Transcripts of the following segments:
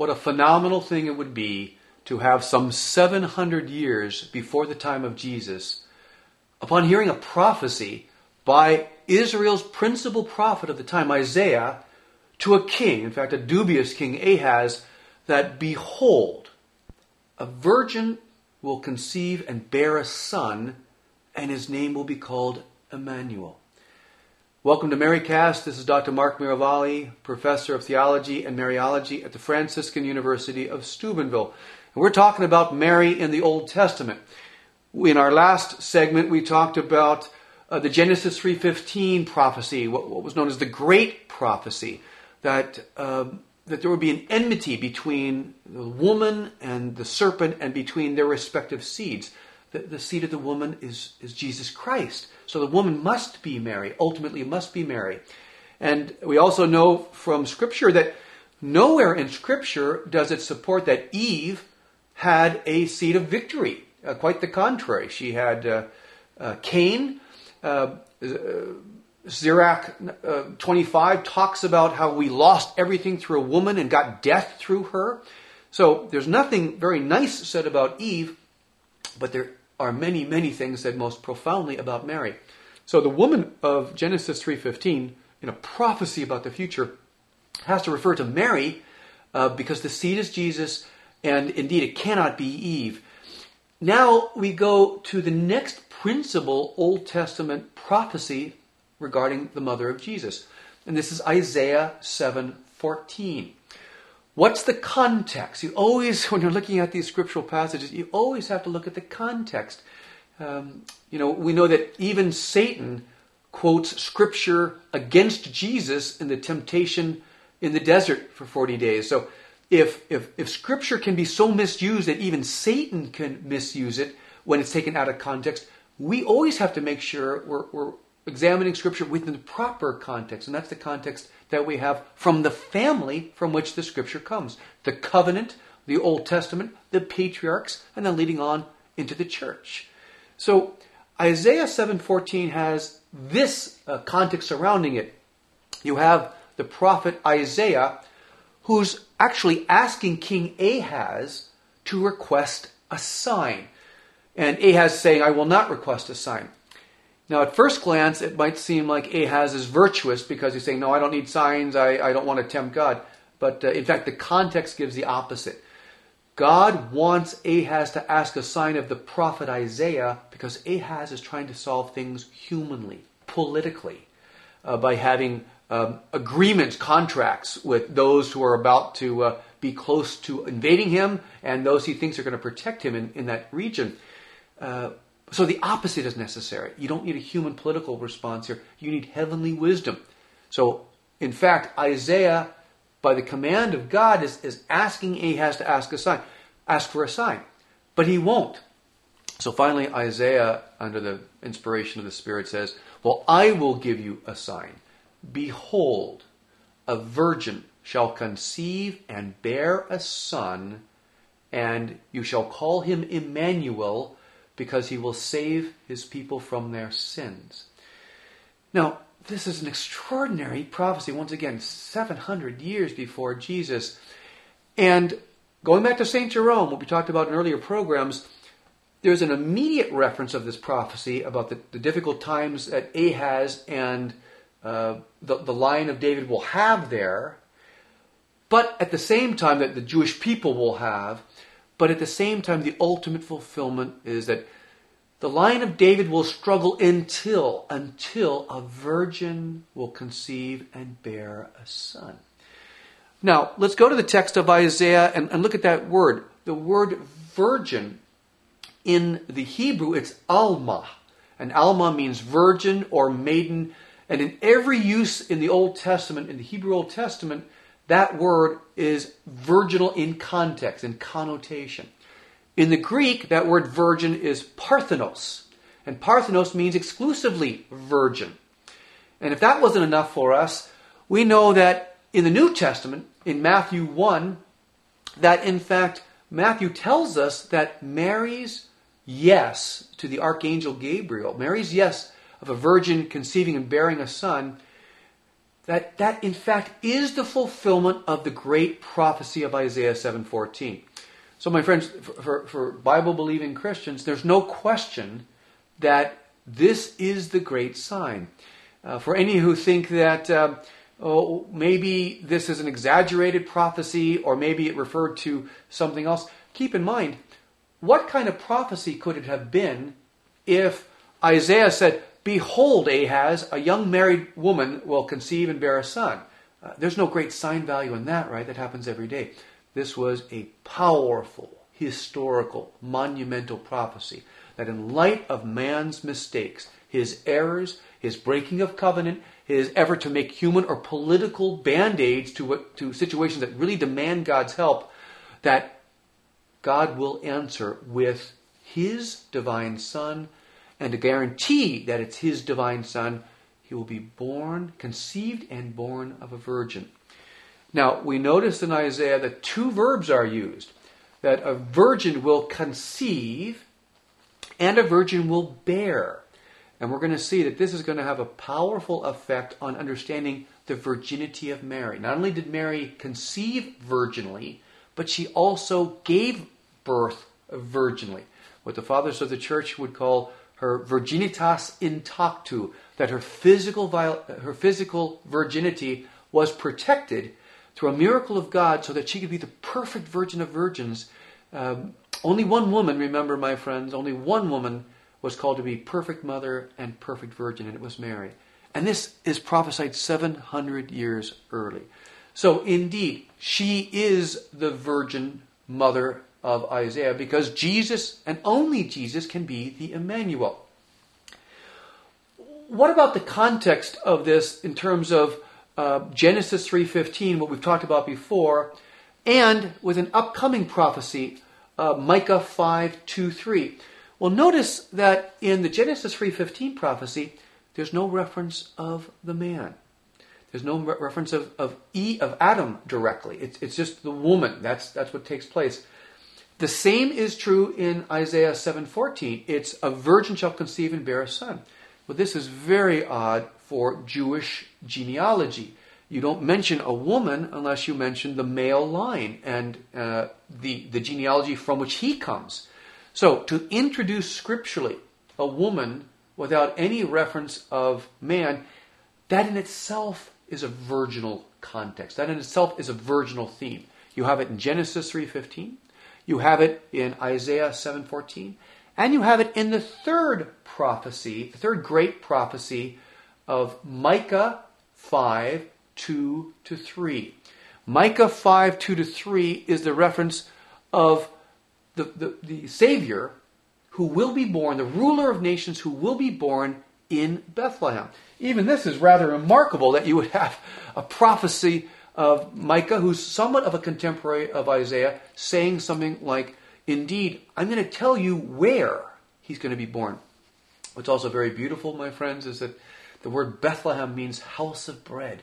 what a phenomenal thing it would be to have some 700 years before the time of Jesus, upon hearing a prophecy by Israel's principal prophet of the time, Isaiah, to a king, in fact, a dubious king, Ahaz, that behold, a virgin will conceive and bear a son, and his name will be called Emmanuel. Welcome to Marycast. This is Dr. Mark Miravalle, Professor of Theology and Mariology at the Franciscan University of Steubenville. And we're talking about Mary in the Old Testament. In our last segment, we talked about uh, the Genesis 3.15 prophecy, what, what, was known as the Great Prophecy, that, uh, that there would be an enmity between the woman and the serpent and between their respective seeds. The, the seed of the woman is, is Jesus Christ. So the woman must be Mary, ultimately must be Mary. And we also know from Scripture that nowhere in Scripture does it support that Eve had a seed of victory. Uh, quite the contrary. She had uh, uh, Cain. Uh, Sirach uh, 25 talks about how we lost everything through a woman and got death through her. So there's nothing very nice said about Eve, but there are many, many things said most profoundly about Mary. So the woman of Genesis 3:15, in a prophecy about the future, has to refer to Mary uh, because the seed is Jesus, and indeed it cannot be Eve. Now we go to the next principal Old Testament prophecy regarding the mother of Jesus, and this is Isaiah 7:14. What's the context? You always, when you're looking at these scriptural passages, you always have to look at the context. Um, you know, we know that even Satan quotes scripture against Jesus in the temptation in the desert for 40 days. So if, if, if scripture can be so misused that even Satan can misuse it when it's taken out of context, we always have to make sure we're, we're examining scripture within the proper context. And that's the context that we have from the family from which the scripture comes the covenant, the Old Testament, the patriarchs, and then leading on into the church. So Isaiah 7:14 has this uh, context surrounding it. You have the prophet Isaiah who's actually asking King Ahaz to request a sign. And Ahaz saying, I will not request a sign. Now, at first glance, it might seem like Ahaz is virtuous because he's saying, No, I don't need signs, I, I don't want to tempt God. But uh, in fact, the context gives the opposite. God wants Ahaz to ask a sign of the prophet Isaiah because Ahaz is trying to solve things humanly, politically, uh, by having um, agreements, contracts with those who are about to uh, be close to invading him and those he thinks are going to protect him in, in that region. So the opposite is necessary. You don't need a human political response here. You need heavenly wisdom. So, in fact, Isaiah, by the command of God, is, is asking Ahaz to ask a sign, ask for a sign. But he won't. So finally, Isaiah, under the inspiration of the Spirit, says, Well, I will give you a sign. Behold, a virgin shall conceive and bear a son, and you shall call him Emmanuel because he will save his people from their sins. Now, this is an extraordinary prophecy, once again, 700 years before Jesus. And going back to St. Jerome, what we talked about in earlier programs, there's an immediate reference of this prophecy about the, the difficult times that Ahaz and uh, the, the line of David will have there, but at the same time that the Jewish people will have. But at the same time, the ultimate fulfillment is that the line of David will struggle until, until a virgin will conceive and bear a son. Now, let's go to the text of Isaiah and, and look at that word. The word virgin in the Hebrew, it's Alma. And Alma means virgin or maiden. And in every use in the Old Testament, in the Hebrew Old Testament, that word is virginal in context, in connotation. In the Greek, that word virgin is parthenos. And parthenos means exclusively virgin. And if that wasn't enough for us, we know that in the New Testament, in Matthew 1, that in fact, Matthew tells us that Mary's yes to the archangel Gabriel, Mary's yes of a virgin conceiving and bearing a son, that that in fact is the fulfillment of the great prophecy of Isaiah 7:14. So, my friends, for, for, for Bible believing Christians, there's no question that this is the great sign. Uh, for any who think that uh, oh, maybe this is an exaggerated prophecy or maybe it referred to something else, keep in mind what kind of prophecy could it have been if Isaiah said, Behold, Ahaz, a young married woman will conceive and bear a son. Uh, there's no great sign value in that, right? That happens every day. This was a powerful, historical, monumental prophecy that, in light of man's mistakes, his errors, his breaking of covenant, his effort to make human or political band aids to, to situations that really demand God's help, that God will answer with his divine Son and to guarantee that it's his divine son, he will be born, conceived and born of a virgin. Now, we notice in Isaiah that two verbs are used that a virgin will conceive and a virgin will bear. And we're going to see that this is going to have a powerful effect on understanding the virginity of Mary. Not only did Mary conceive virginally, but she also gave birth virginally. What the fathers of the church would call her virginitas in partu, that her physical, her physical virginity was protected through a miracle of God so that she could be the perfect virgin of virgins. Um, only one woman, remember, my friends, only one woman was called to be perfect mother and perfect virgin, and it was Mary. And this is prophesied 700 years early. So, indeed, she is the virgin mother of Isaiah because Jesus and only Jesus can be the Emmanuel. What about the context of this in terms of uh, Genesis 3:15, what we've talked about before, and with an upcoming prophecy, uh, Micah 5:2-3? Well, notice that in the Genesis 3:15 prophecy, there's no reference of the man. There's no re- reference of, of E of Adam directly. It's, it's just the woman. That's that's what takes place. The same is true in Isaiah 7:14. It's a virgin shall conceive and bear a son. Well, this is very odd for Jewish genealogy. You don't mention a woman unless you mention the male line and uh, the, the genealogy from which he comes. So, to introduce scripturally a woman without any reference of man, that in itself is a virginal context. That in itself is a virginal theme. You have it in Genesis 3:15. You have it in Isaiah 7:14, and you have it in the third prophecy, the third great prophecy of Micah 5 2 to 3. Micah 5 2 to 3 is the reference of the, the, the Savior who will be born, the ruler of nations who will be born in Bethlehem. Even this is rather remarkable that you would have a prophecy of Micah, who's somewhat of a contemporary of Isaiah, saying something like, Indeed, I'm going to tell you where he's going to be born. What's also very beautiful, my friends, is that the word Bethlehem means house of bread.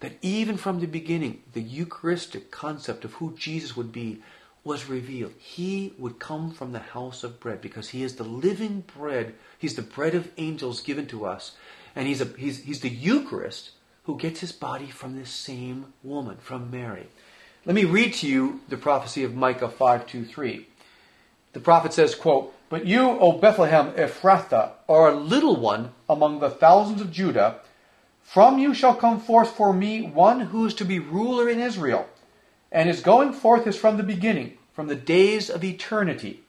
That even from the beginning, the Eucharistic concept of who Jesus would be was revealed. He would come from the house of bread because he is the living bread. He's the bread of angels given to us. And he's, a, he's, he's the Eucharist who gets his body from this same woman, from Mary. Let me read to you the prophecy of Micah 5 2 3. The prophet says, quote, But you, O Bethlehem Ephrathah, are a little one among the thousands of Judah. From you shall come forth for me one who is to be ruler in Israel. And his going forth is from the beginning, from the days of eternity.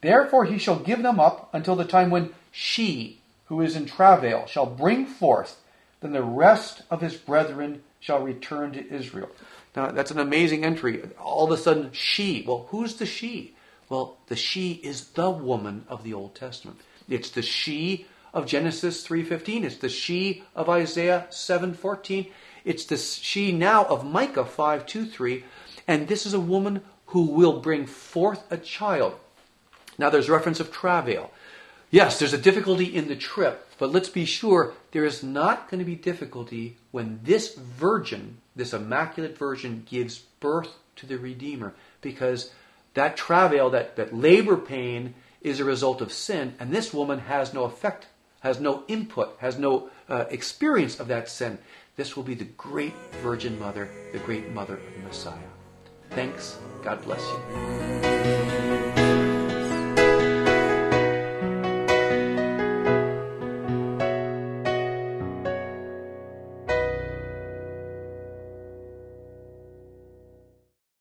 Therefore he shall give them up until the time when she, who is in travail, shall bring forth then the rest of his brethren shall return to Israel. Now, that's an amazing entry. All of a sudden, she. Well, who's the she? Well, the she is the woman of the Old Testament. It's the she of Genesis 3:15. It's the she of Isaiah 7:14. It's the she now of Micah 5:2-3. And this is a woman who will bring forth a child. Now, there's reference of travail. Yes, there's a difficulty in the trip, but let's be sure there is not going to be difficulty when this virgin, this immaculate virgin, gives birth to the Redeemer, because that travail, that, that labor pain, is a result of sin, and this woman has no effect, has no input, has no uh, experience of that sin. This will be the great Virgin Mother, the great Mother of the Messiah. Thanks. God bless you.